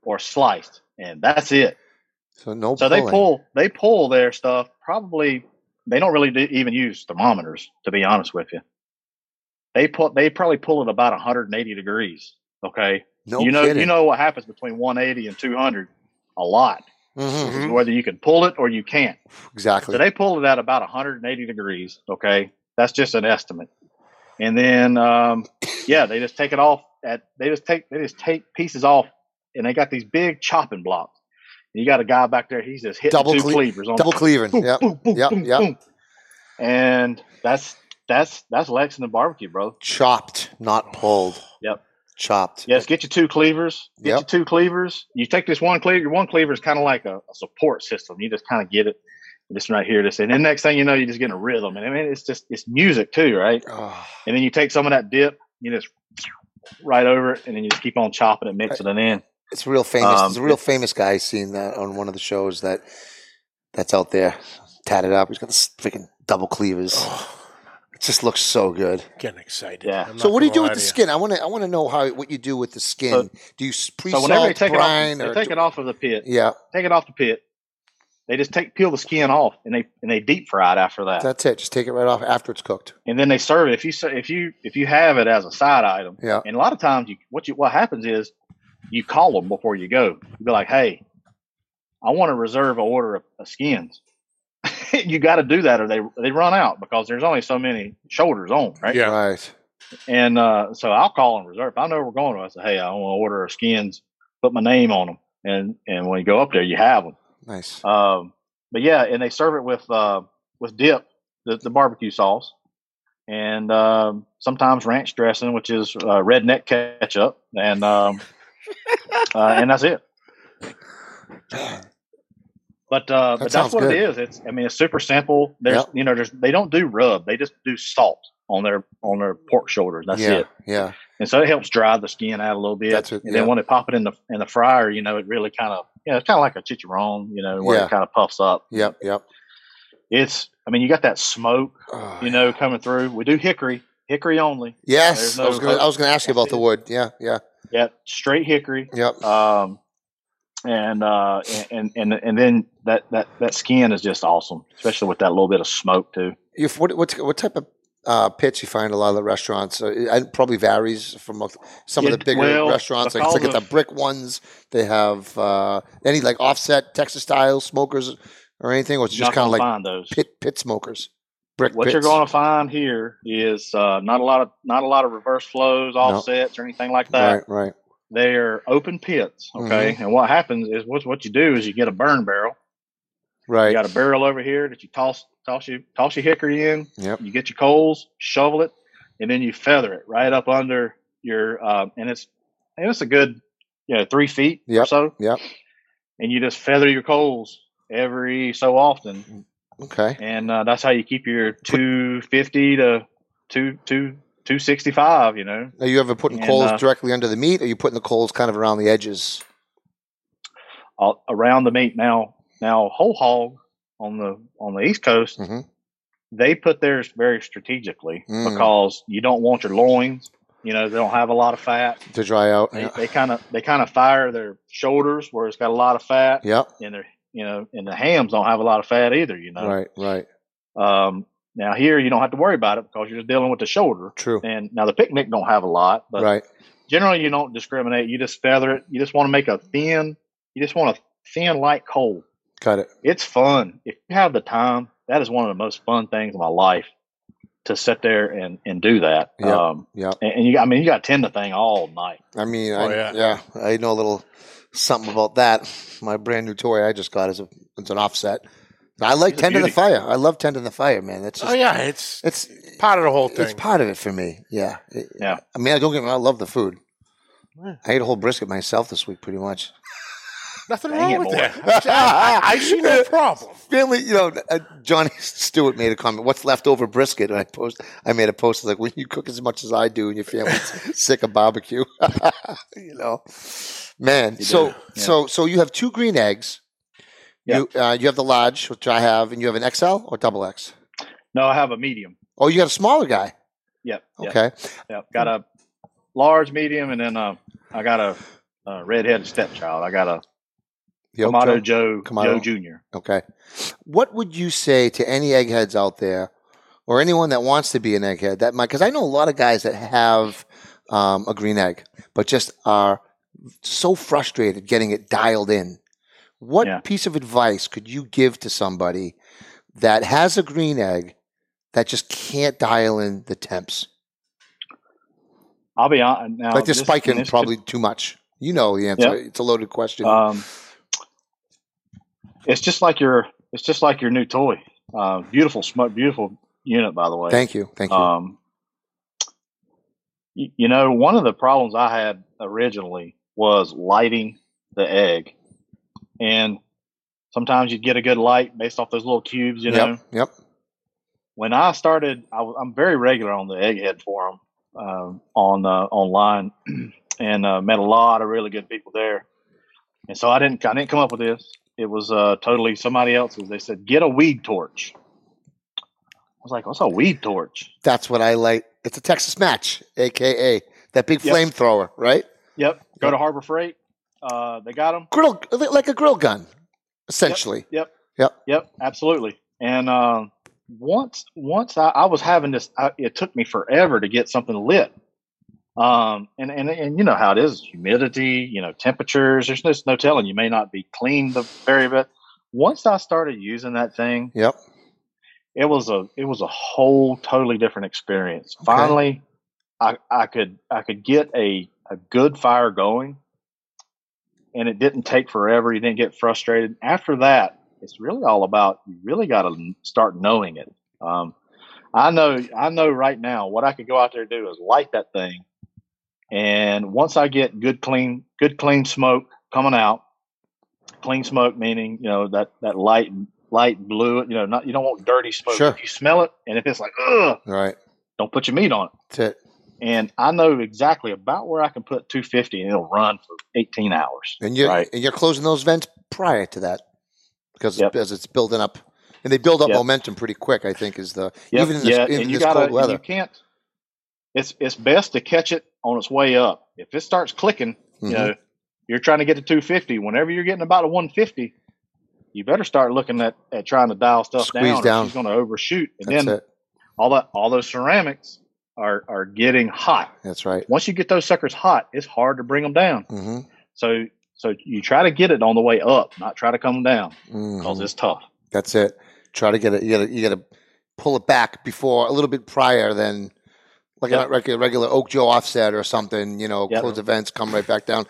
or sliced, and that's it. So no. So they pull they pull their stuff. Probably they don't really do, even use thermometers, to be honest with you. They put they probably pull it about 180 degrees. Okay, No you know kidding. you know what happens between 180 and 200 a lot. Mhm. Whether you can pull it or you can't. Exactly. So they pull it at about 180 degrees. Okay, that's just an estimate. And then, um, yeah, they just take it off. At they just take they just take pieces off, and they got these big chopping blocks. And you got a guy back there. He's just hitting Double two cle- cleavers on Double cleaving. boom, Yep. boom, boom, Yep. boom, Yep. boom. And that's that's that's Lexington barbecue, bro. Chopped, not pulled. Yep. Chopped. Yes, get your two cleavers. Get Yep. your two cleavers. You take this one cleaver. Your one cleaver is kind of like a, a support system. You just kind of get it. This right here, this, and then next thing you know, you're just getting a rhythm. And I mean, it's just it's music too, right? Oh, And then you take some of that dip, you just right over it, and then you just keep on chopping it, mixing it in. It's a real famous. Um, it's a real famous guy. Seen that on one of the shows that that's out there, tatted up. He's got this freaking double cleavers. It just looks so good. getting excited. Yeah. So what do you do with the you. skin? I want to. I want to know how what you do with the skin. So- do you s- So whenever they pre-salt, take it off, brine, they or take do- it off of the pit. Yeah. Take it off the pit. they just take peel the skin off and they and they deep fry it after that. That's it. Just take it right off after it's cooked. and then they serve it. If you if you if you have it as a side item, Yeah. and a lot of times you what you what happens is you call them before you go. You be like, hey, I want to reserve an order of, of skins. you got to do that, or they they run out because there's only so many shoulders on, right? Yeah. Right. And uh, so I'll call and reserve. If I know where we're going. To I say, hey, I want to order skins. Put my name on them, and and when you go up there, you have them. Nice. Um, but yeah, and they serve it with uh, with dip, the, the barbecue sauce, and um, sometimes ranch dressing, which is uh, redneck ketchup, and um, uh, and that's it. But uh, but that's what good. it is. It's I mean it's super simple. There's Yep. you know there's they don't do rub. They just do salt on their on their pork shoulders. That's yeah. it. Yeah. And so it helps dry the skin out a little bit. That's it, and yeah. then when they pop it in the in the fryer, you know, it really kind of yeah, it's kind of like a chicharron, you know, where Yeah. it kind of puffs up. Yep. Yep. It's I mean, you got that smoke, Oh, you know, coming through. We do hickory, hickory only. Yes. There's I was no. I was gonna ask you about the wood. Yeah. Yeah. Yeah, straight hickory. Yep. Um, and uh, and and and then that that that skin is just awesome, especially with that little bit of smoke too. You, what, what what type of uh, pits you find a lot of the restaurants? Uh, it probably varies from some of the bigger well, restaurants. Like, look at the brick ones. They have uh, any like offset Texas style smokers or anything, or it's just kind of like pit pit smokers. Brick what pits. you're going to find here is uh, not a lot of not a lot of reverse flows, offsets, or anything like that. Right. Right. They're open pits. Okay, Mm-hmm. and what happens is what what you do is you get a burn barrel. Right. You got a barrel over here that you toss toss you toss your hickory in. Yep. You get your coals, shovel it, and then you feather it right up under your um, and it's and it's a good you know three feet or so. Yep. And you just feather your coals every so often, Okay. and uh, that's how you keep your two fifty to two two two sixty five. You know, Are you ever putting And, coals uh, directly under the meat, or are you putting the coals kind of around the edges? all, around the meat. Now now whole hog on the on the east coast. Mhm. They put theirs very strategically Mm. because you don't want your loins. You know, they don't have a lot of fat. To dry out. They they kind of they kind of fire their shoulders where it's got a lot of fat, Yep. and their you know, and the hams don't have a lot of fat either. You know, Right. Right. um, now here you don't have to worry about it because you're just dealing with the shoulder. True. And now the picnic don't have a lot, but right. generally you don't discriminate. You just feather it. You just want to make a thin. You just want a thin light coal. Got it. It's fun if you have the time. That is one of the most fun things in my life to sit there and and do that. Yeah. Um, Yep. and, and you got, I mean, you got to tend the thing all night. I mean, Oh, I, yeah. yeah. I know a little something about that. My brand new toy I just got is a it's an offset. I like It's a tending the beauty. fire. I love tending the fire, man. It's just, Oh yeah, it's it's part of the whole thing. it's part of it for me. Yeah, It- Yeah. I mean, I don't get me. wrong, I love the food. Yeah. I ate a whole brisket myself this week, pretty much. Nothing Dang wrong it, with boy. that. I, I see no problem. Family, you know, uh, Johnny Stewart made a comment. What's left over brisket? And I post, I made a post like, when you cook as much as I do, and your family's sick of barbecue, you know, man. You so, yeah. so, so you have two green eggs. You, uh, you have the large, which I have, and you have an XL or double X. No, I have a medium. Oh, you got a smaller guy. Yep. Yep. Okay. Yep. Got a large, medium, and then uh, I got a, a redheaded stepchild. I got a Yo, Kamado Joe. Joe Kamado. Joe Junior. Okay. What would you say to any eggheads out there, or anyone that wants to be an egghead? That might, because I know a lot of guys that have um, a green egg, but just are so frustrated getting it dialed in. What Yeah. piece of advice could you give to somebody that has a green egg that just can't dial in the temps? I'll be honest. Now, like they're this- spiking this could- probably too much. You know the answer. Yeah. It's a loaded question. Um, it's just like your it's just like your new toy. Uh, beautiful smoke, beautiful unit, by the way. Thank you. Thank you. Um, you know, one of the problems I had originally was lighting the egg, and sometimes you'd get a good light based off those little cubes. You know, yep. Yep. when I started, I, I'm very regular on the Egghead forum um, on uh, online, and uh, met a lot of really good people there. And so I didn't, I didn't come up with this. It was uh, totally somebody else's. They said, "Get a weed torch." I was like, "What's a weed torch?" That's what I like. It's a Texas match, aka that big Yep. flamethrower, right? Yep. Go Yep. to Harbor Freight. Uh, they got them. Grill, like a grill gun, essentially. Yep. Yep, Yep. absolutely. And um, once once I, I was having this, I, it took me forever to get something lit. Um, and, and and you know how it is, humidity, you know, temperatures. There's no, no telling. You may not be clean the very bit. Once I started using that thing, Yep. it was a it was a whole totally different experience. Finally, I I could I could get a a good fire going, and it didn't take forever. You didn't get frustrated. After that, it's really all about you really got to start knowing it. Um, I know I know right now what I could go out there and do is light that thing, and once I get good clean good clean smoke coming out, clean smoke meaning you know that that light light blue you know not you don't want dirty smoke. Sure. If you smell it and if it's like ugh, Right. don't put your meat on it. That's it. And I know exactly about where I can put 250 and it'll run for 18 hours. And you're right. and you're closing those vents prior to that because Yep. as it's building up, and they build up Yep. momentum pretty quick. I think is the Yep, even in this, yeah, in and you this gotta, cold weather. you can't. It's it's best to catch it on its way up. If it starts clicking, Mhm. you know, you're trying to get to 250. Whenever you're getting about a 150, you better start looking at, at trying to dial stuff Squeeze down. down. She's going to overshoot, and That's then it. all that all those ceramics are are getting hot. That's right. Once you get those suckers hot, it's hard to bring them down. hmm So so you try to get it on the way up, not try to come down because it's tough. That's it. Try to get it. You got to you got to pull it back before a little bit prior than like Yep. a regular, regular Oak Joe offset or something. You know, Yep. close events come right back down.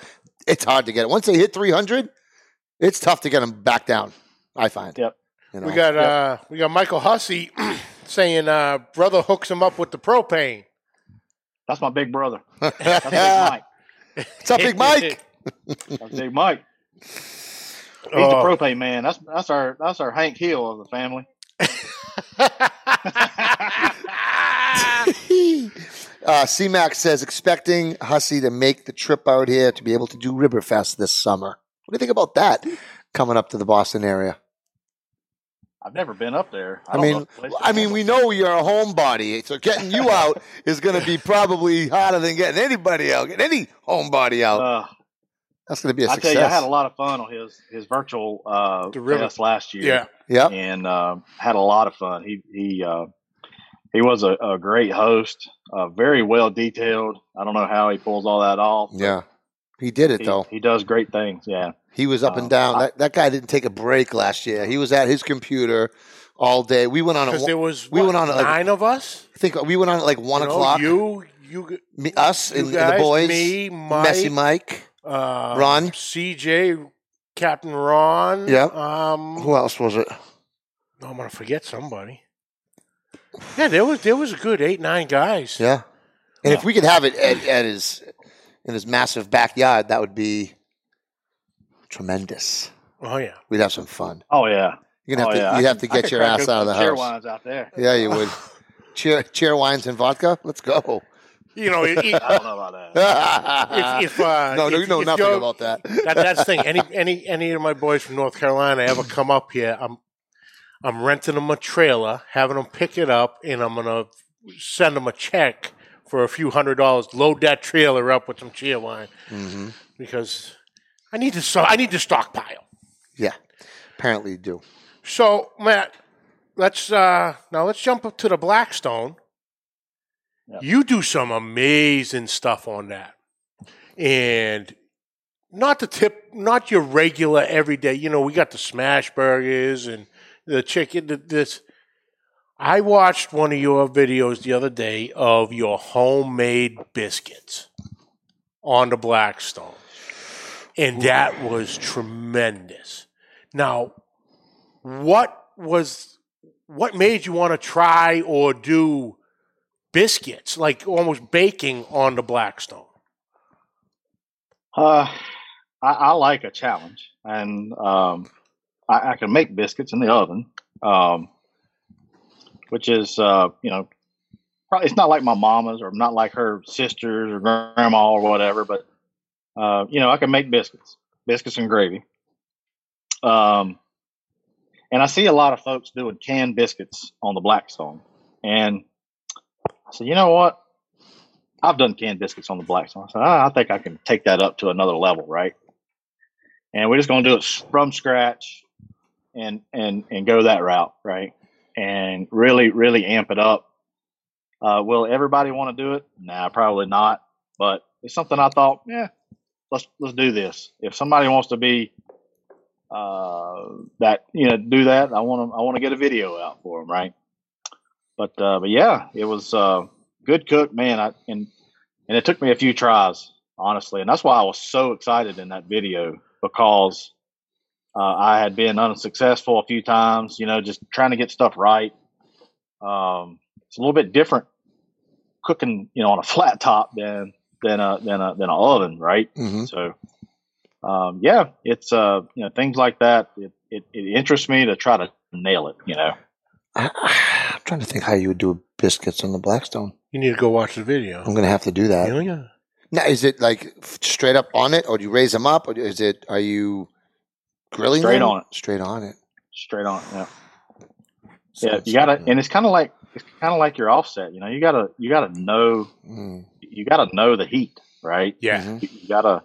It's hard to get it once they hit three hundred. It's tough to get them back down. I find. Yep. You know? We got uh, we got Michael Hussey saying uh, brother hooks him up with the propane. That's my big brother. That's Big Mike. What's up, Big Mike? That's Big Mike. He's the Oh. propane man. That's that's our that's our Hank Hill of the family. uh, C-Max says expecting Hussey to make the trip out here to be able to do Riverfest this summer. What do you think about that coming up to the Boston area? I've never been up there. I, don't mean, if the place is I mean, we know you're a homebody, so getting you out is going to be probably harder than getting anybody out, getting any homebody out. Uh, That's going to be a I success. tell you, I had a lot of fun on his his virtual uh, The river- fest last year. Yeah. yeah, and uh, had a lot of fun. He he uh, he was a, a great host, uh, very well detailed. I don't know how he pulls all that off. but yeah, he did it he, though. he does great things. Yeah, He was up and Um, down. I- that, that guy didn't take a break last year. He was at his computer all day. We went on. At, Because one- there was we what, went on at like- nine of us. I think we went on at like one You know, o'clock. You, you, me, us, you and, and the boys. me, Mike, Messy Mike. uh, Ron. CJ, Captain Ron. Yeah. Um, Who else was it? I'm gonna forget somebody. Yeah, there was there was a good eight nine guys. Yeah. And if we could have it at, at his in his massive backyard, that would be tremendous. Oh yeah. We'd have some fun. oh yeah, You'd have oh, to yeah. You'd have to get your ass out of the some chair house. wines out there. Yeah, you would. Chair Cheerwines and vodka. Let's go. You know, it, it, I don't know about that. if, if uh, no, no, if- you know if nothing about that. that that's the thing. Any any any of my boys from North Carolina ever come up here, I'm I'm renting them a trailer, having them pick it up, and I'm gonna send them a check for a few hundred dollars. Load that trailer up with some Cheerwine hmm because I need to so I need to stockpile. Yeah, apparently you do. So Matt, let's uh now let's jump up to the Blackstone. Yep. You do some amazing stuff on that, and not the tip, not your regular everyday. You know, we got the smash burgers and the chicken. th- This, I watched one of your videos the other day of your homemade biscuits on the Blackstone, and that was tremendous. Now, what was what made you want to try or do biscuits like almost baking on the Blackstone? Uh, I, I like a challenge, and um, I, I can make biscuits in the oven, um, which is uh, you know, probably it's not like my mama's or not like her sisters or grandma or whatever, but uh, you know, I can make biscuits, biscuits and gravy. Um, and I see a lot of folks doing canned biscuits on the Blackstone, and I said, you know what? I've done canned biscuits on the Blackstone. I said, ah, I think I can take that up to another level, right? And we're just going to do it from scratch. and and and go that route, right? And really, really amp it up. Uh, will everybody want to do it? Nah, probably not. But it's something I thought, yeah, let's let's do this. If somebody wants to be uh, that, you know, do that, I want to I want to get a video out for them, right? But uh, but yeah, it was uh, good cook, man. I and and it took me a few tries, honestly, and that's why I was so excited in that video because uh, I had been unsuccessful a few times, you know, just trying to get stuff right. Um, it's a little bit different cooking, you know, on a flat top than than a than a than an oven, right? Mhm. So, um, yeah, it's uh, you know, things like that. It, it it interests me to try to nail it. You know, I, I'm trying to think how you would do biscuits on the Blackstone. You need to go watch the video. I'm going to have to do that. You yeah. Now, is it like straight up on it, or do you raise them up, or is it? Are you grilling Straight them? on it. Straight on it. straight on. Yeah, So yeah. You gotta, and it's kind of like it's kind of like your offset. You know, you gotta you gotta know Mm, you gotta know the heat, right? Yeah. mhm. You, you gotta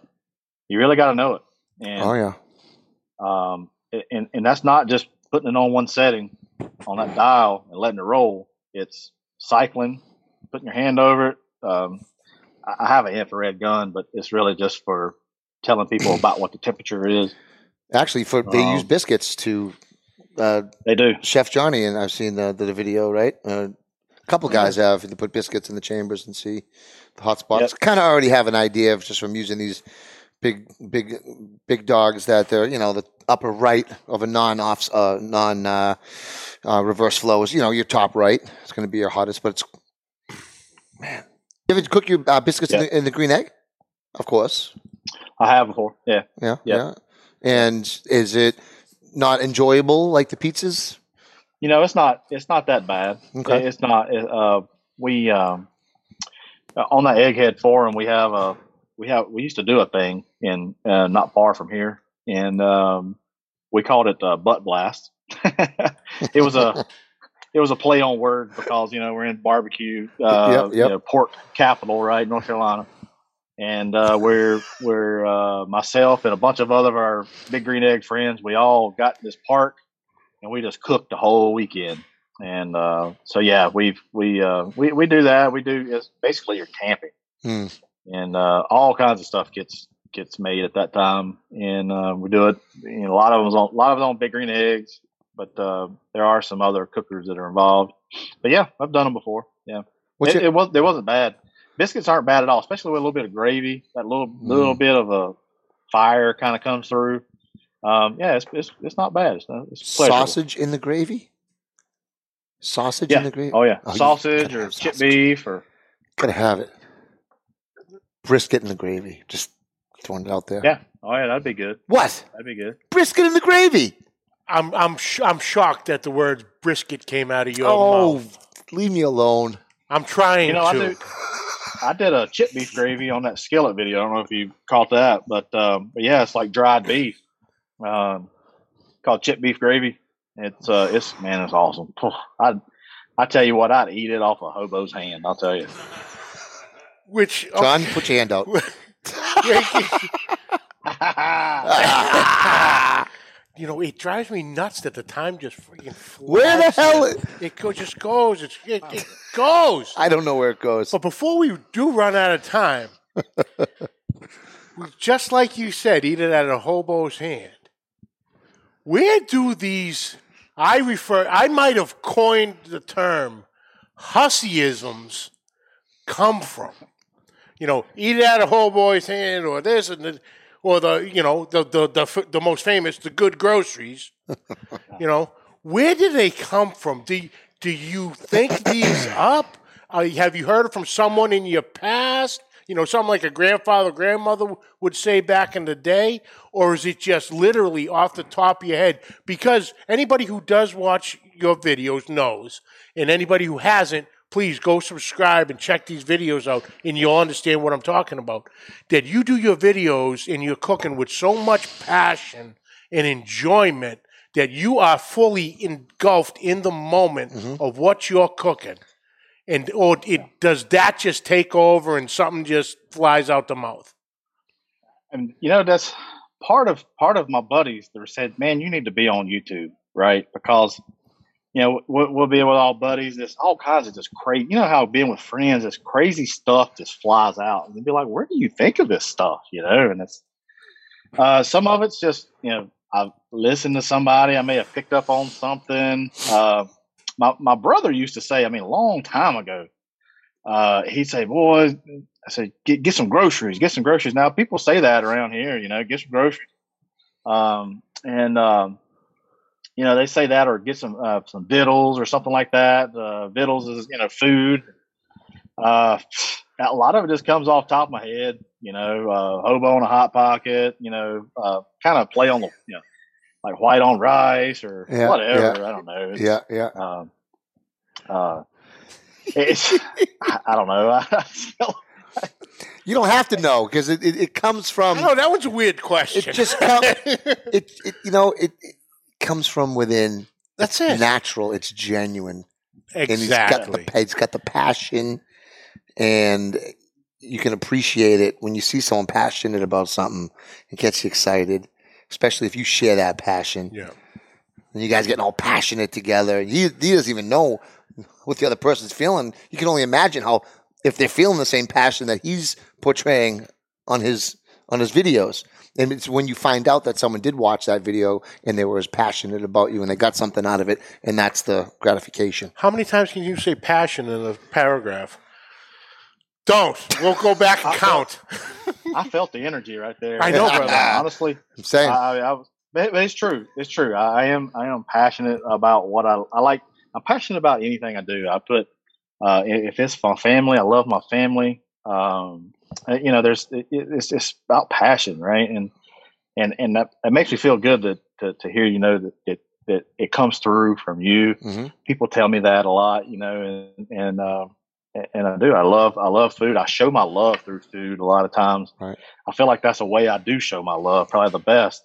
you really gotta know it. And Oh yeah. um, and and that's not just putting it on one setting on that dial and letting it roll. It's cycling, putting your hand over it. Um, I I have an infrared gun, but it's really just for telling people about what the temperature is. Actually, for they Um, use biscuits to uh, They do. Chef Johnny, and I've seen the the video. Right, uh, a couple guys have to put biscuits in the chambers and see the hot spots. Kind of already have an idea of just from using these big, big, big dogs that they're you know the upper right of a non off uh, non uh, uh, reverse flow is you know your top right. It's going to be your hottest, but it's man. You ever cook your uh, biscuits in, the, in the green egg? Of course. I have before. Yeah. Yeah, Yeah. yeah. And is it not enjoyable like the pizzas? You know, it's not it's not that bad. Okay. It's not. Uh, we um, on that egghead forum we have a we have we used to do a thing in uh, not far from here, and um, we called it uh, butt blast. it was a it was a play on word because you know we're in barbecue, uh, Yep, yep. You know, pork capital, right, North Carolina, and uh, we're we're uh, myself and a bunch of other of our big green egg friends. We all got in this park, and we just cooked the whole weekend. And uh, so yeah, we've we uh, we we do that. We do it's basically you're camping, Hmm. and uh, all kinds of stuff gets gets made at that time, and uh, we do it. You know, a lot of them on a lot of it on big green eggs, but uh, there are some other cookers that are involved. But yeah, I've done them before. Yeah, it, your, it was it wasn't bad. Biscuits aren't bad at all, especially with a little bit of gravy. That little little bit of a fire kind of comes through. Um, yeah, it's, it's it's not bad. It's, it's sausage in the gravy? Sausage Yeah. in the gravy? Oh yeah, Oh, sausage or have chip beef or Gotta have it. Brisket in the gravy. Just throwing it out there. yeah. Oh yeah, that'd be good. What? That'd be good. Brisket in the gravy. I'm I'm sh- I'm shocked that the word brisket came out of your oh, mouth. leave me alone. I'm trying You know, I to. do. I did a chip beef gravy on that skillet video. I don't know if you caught that, but um, but yeah, it's like dried beef, um, called chip beef gravy. It's uh, it's man, it's awesome. I I tell you what, I'd eat it off a hobo's hand. I'll tell you. Which John, put your hand out. you know, it drives me nuts that the time just freaking flies. Where the hell? It, It go, just goes. It's, it, it goes. I don't know where it goes. But before we do run out of time, just like you said, eat it out of a hobo's hand. Where do these? I refer. I might have coined the term Husseyisms come from. You know, eat it out of hobo's hand, or this and the, or the you know the the the, the most famous, the good groceries. you know, where do they come from? Do do you think these up? Uh, have you heard from someone in your past? You know, something like a grandfather, grandmother would say back in the day, or is it just literally off the top of your head? Because anybody who does watch your videos knows, and anybody who hasn't, please go subscribe and check these videos out, and you'll understand what I'm talking about. That you do your videos and you're cooking with so much passion and enjoyment that you are fully engulfed in the moment mm-hmm. of what you're cooking. And or it does that just take over and something just flies out the mouth? and you know that's part of part of my buddies that said, "Man, you need to be on YouTube, right?" Because you know we'll, we'll be with all buddies. There's all kinds of just crazy. You know how being with friends, this crazy stuff just flies out, and they'd be like, "Where do you think of this stuff?" You know, and it's uh, some of it's just you know I've listened to somebody. I may have picked up on something. Uh, my my brother used to say, I mean, a long time ago, uh, he'd say, "Boy," I said, "Get get some groceries. Get some groceries." Now people say that around here, you know, get some groceries. Um, and um, you know, they say that or get some uh, some vittles or something like that. Uh, vittles is you know food. Uh, a lot of it just comes off top of my head. You know, uh, hobo on a hot pocket. You know, uh, kind of play on the you know, like white on rice or Yeah, whatever. yeah. I don't know. It's, Yeah, yeah. um, uh, it's, I, I don't know. I feel You don't have to know because it, it, it comes from. No, that was a weird question. It just come, it, it you know it, it comes from within. That's It's it. natural. It's genuine. And he's got exactly. the he's got the passion, and you can appreciate it when you see someone passionate about something. It gets you excited, especially if you share that passion. Yeah. And you guys getting all passionate together. He, he doesn't even know what the other person's feeling. You can only imagine how if they're feeling the same passion that he's portraying on his on his videos. And it's when you find out that someone did watch that video and they were as passionate about you and they got something out of it, and that's the gratification. How many times can you say passion in a paragraph? Don't. We'll go back and count. I felt the energy right there. I know, brother. Honestly, I'm saying, I, I, was- but but it's true. It's true. I, I am. I am passionate about what I, I like. I'm passionate about anything I do. I put uh, if it's my family, I love my family. Um, you know, there's it, it's just about passion, right? And and and that it makes me feel good that to, to hear you know that it that it comes through from you. Mhm. People tell me that a lot, you know, and and uh, and I do. I love I love food. I show my love through food a lot of times. Right. I feel like that's a way I do show my love, probably the best.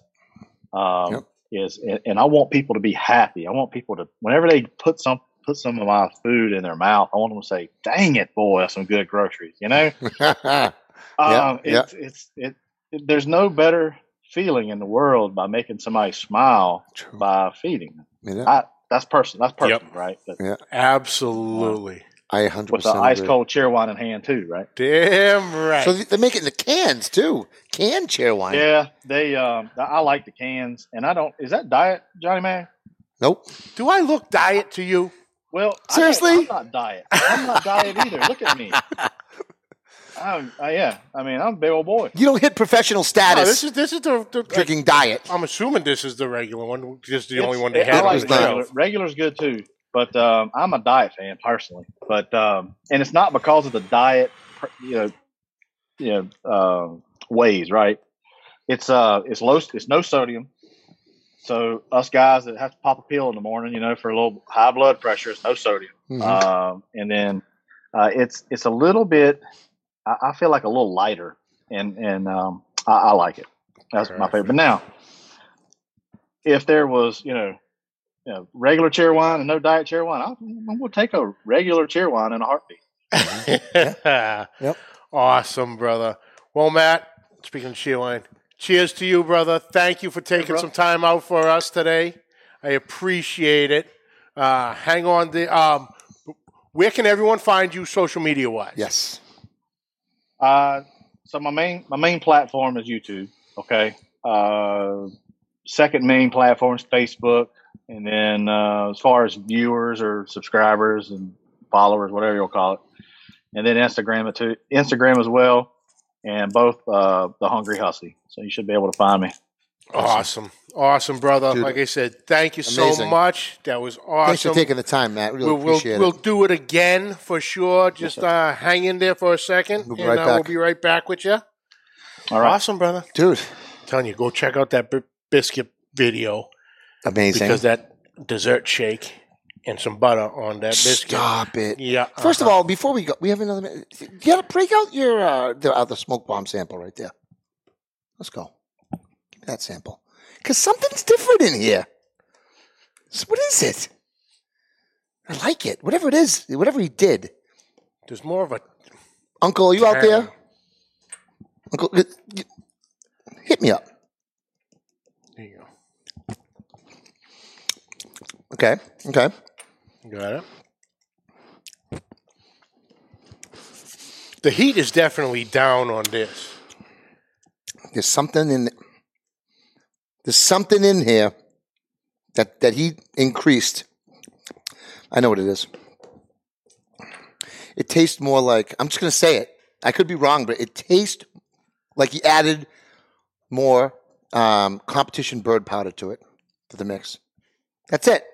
Um, Yep. Is and, and I want people to be happy. I want people to whenever they put some put some of my food in their mouth, I want them to say, "Dang it, boy, that's some good groceries." You know, yeah, um, yeah. it's it's it, it. There's no better feeling in the world by making somebody smile True. by feeding them. Yeah, I, that's personal. That's Yep. personal, right? But Absolutely. I 100 with the percent ice cold Cheerwine in hand too, right? Damn right. So they make it in the cans too, canned Cheerwine. Yeah, they. Um, I like the cans, and I don't. Is that diet, Johnny Man? Nope. Do I look diet to you? Well, Seriously? can't- I'm not diet. I'm not diet either. Look at me. I'm, uh, yeah, I mean, I'm a big old boy. You don't hit professional No, status this is this is the, the drinking diet. I'm assuming this is the regular one, just the It's- only one they I had on like the regular. shelf. Regular's good too, but um, I'm a diet fan personally. But um, and it's not because of the diet, you know, you know, uh, ways. Right? It's uh, it's low. It's no sodium. So us guys that have to pop a pill in the morning, you know, for a little high blood pressure, it's no sodium. Mhm. Um, and then uh, it's it's a little bit. I, I feel like a little lighter, and and um, I, I like it. That's my favorite. But now, if there was, you know, you know, regular Cheerwine and no diet Cheerwine, I'm, I'm going to take a regular Cheerwine in a heartbeat. Yep. Awesome, brother. Well, Matt, speaking of Cheerwine, cheers to you, brother. Thank you for taking bro. some time out for us today. I appreciate it. Uh, hang on. The um, where can everyone find you social media wise? Yes. Uh, so my main my main platform is YouTube. Okay. Uh, second main platform is Facebook, and then uh, as far as viewers or subscribers and followers, whatever you'll call it, and then Instagram too, Instagram as well, and both uh, the Hungry Hussey. So you should be able to find me. Awesome. Awesome, brother. Dude, like I said, thank you so much. That was awesome. Thanks for taking the time, Matt. Really we'll, we'll, appreciate we'll do it again for sure. Just uh, hang in there for a second, We'll be and right uh, we'll be right back with you. All right. Awesome, brother. Dude, I'm telling you, go check out that bi- biscuit video amazing. because that dessert shake and some butter on that biscuit. Stop it. Yeah. First of uh-huh. all, before we go, we have another minute. You got to break out your uh, the, uh, the smoke bomb sample right there. Let's go. Give me that sample. Because something's different in here. So what is it? I like it. Whatever it is, whatever he did. there's more of a Uncle, are you out there? Uncle, hit me up. There you go. Okay. Okay. Got it. The heat is definitely down on this. There's something in. There's something in here that that he increased. I know what it is. It tastes more like I'm just gonna say it. I could be wrong, but it tastes like he added more um, competition bird powder to it to the mix. That's it.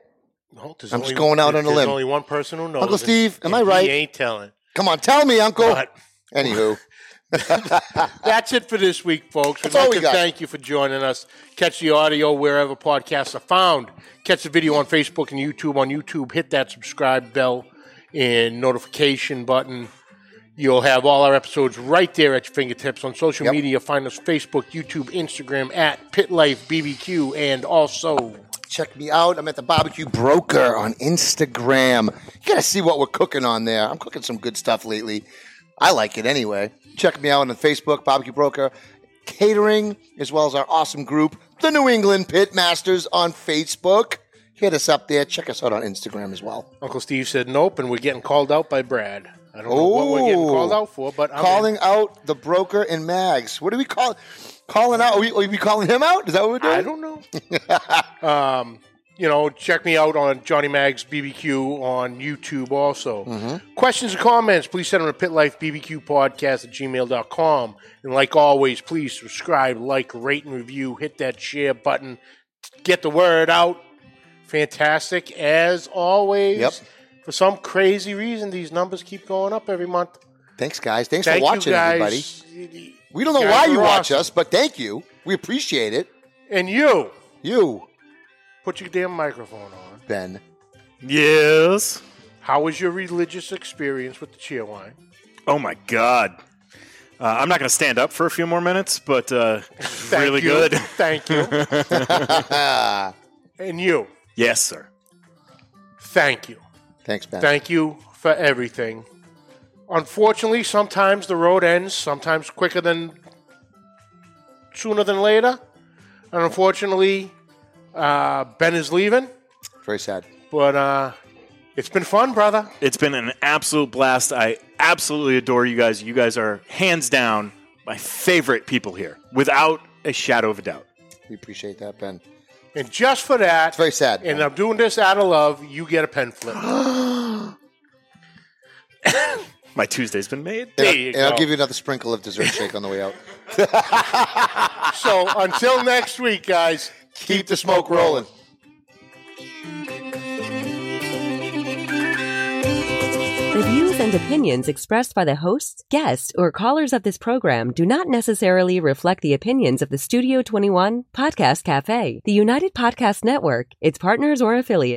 There's I'm just going out on a there's limb. only one person who knows. Uncle and- Steve, am and I right? He ain't telling. Come on, tell me, Uncle. But Anywho, that's it for this week, folks. We'd That's all like we to got. thank you for joining us. Catch the audio wherever podcasts are found. Catch the video on Facebook and YouTube. On YouTube, hit that subscribe bell and notification button. You'll have all our episodes right there at your fingertips. On social Yep. media, find us Facebook, YouTube, Instagram at Pit Life BBQ, and also check me out. I'm at the Barbecue Broker on Instagram. You got to see what we're cooking on there. I'm cooking some good stuff lately. I like it anyway. Check me out on Facebook, Barbecue Broker Catering, as well as our awesome group, the New England Pit Masters on Facebook. Hit us up there. Check us out on Instagram as well. Uncle Steve said nope, and we're getting called out by Brad. I don't know what we're getting called out for, but I'm in. calling out the broker and Mags. What do we call? Calling out? Are we, are we calling him out? Is that what we're doing? I don't know. um, you know, check me out on Johnny Mags BBQ on YouTube also. Mm-hmm. Questions and comments, please send them to pitlifebbqpodcast at gmail.com. And like always, please subscribe, like, rate, and review. Hit that share button. Get the word out. Fantastic. As always, Yep. for some crazy reason, these numbers keep going up every month. Thanks, guys. Thanks Thank for watching, everybody. We don't know Guys why you are watch awesome. us, but thank you. We appreciate it. And you, You, put your damn microphone on. Ben. Yes. How was your religious experience with the Cheerwine? Oh my God. Uh, I'm not going to stand up for a few more minutes, but uh, Thank really you. good. Thank you. and you, yes, sir. thank you. Thanks, Ben. Thank you for everything. Unfortunately, sometimes the road ends, sometimes quicker than sooner than later. And unfortunately, uh, Ben is leaving, Very sad. but uh, it's been fun, brother. It's been an absolute blast. I absolutely adore you guys. You guys are hands down my favorite people here, without a shadow of a doubt. We appreciate that, Ben. And just for that, It's very sad. and I'm doing this out of love, you get a pen flip. My Tuesday's been made. And, There I'll, you and I'll give you another sprinkle of dessert shake on the way out. So until next week, guys, Keep the smoke rolling. The views and opinions expressed by the hosts, guests, or callers of this program do not necessarily reflect the opinions of the Studio 21 Podcast Cafe, the United Podcast Network, its partners, or affiliates.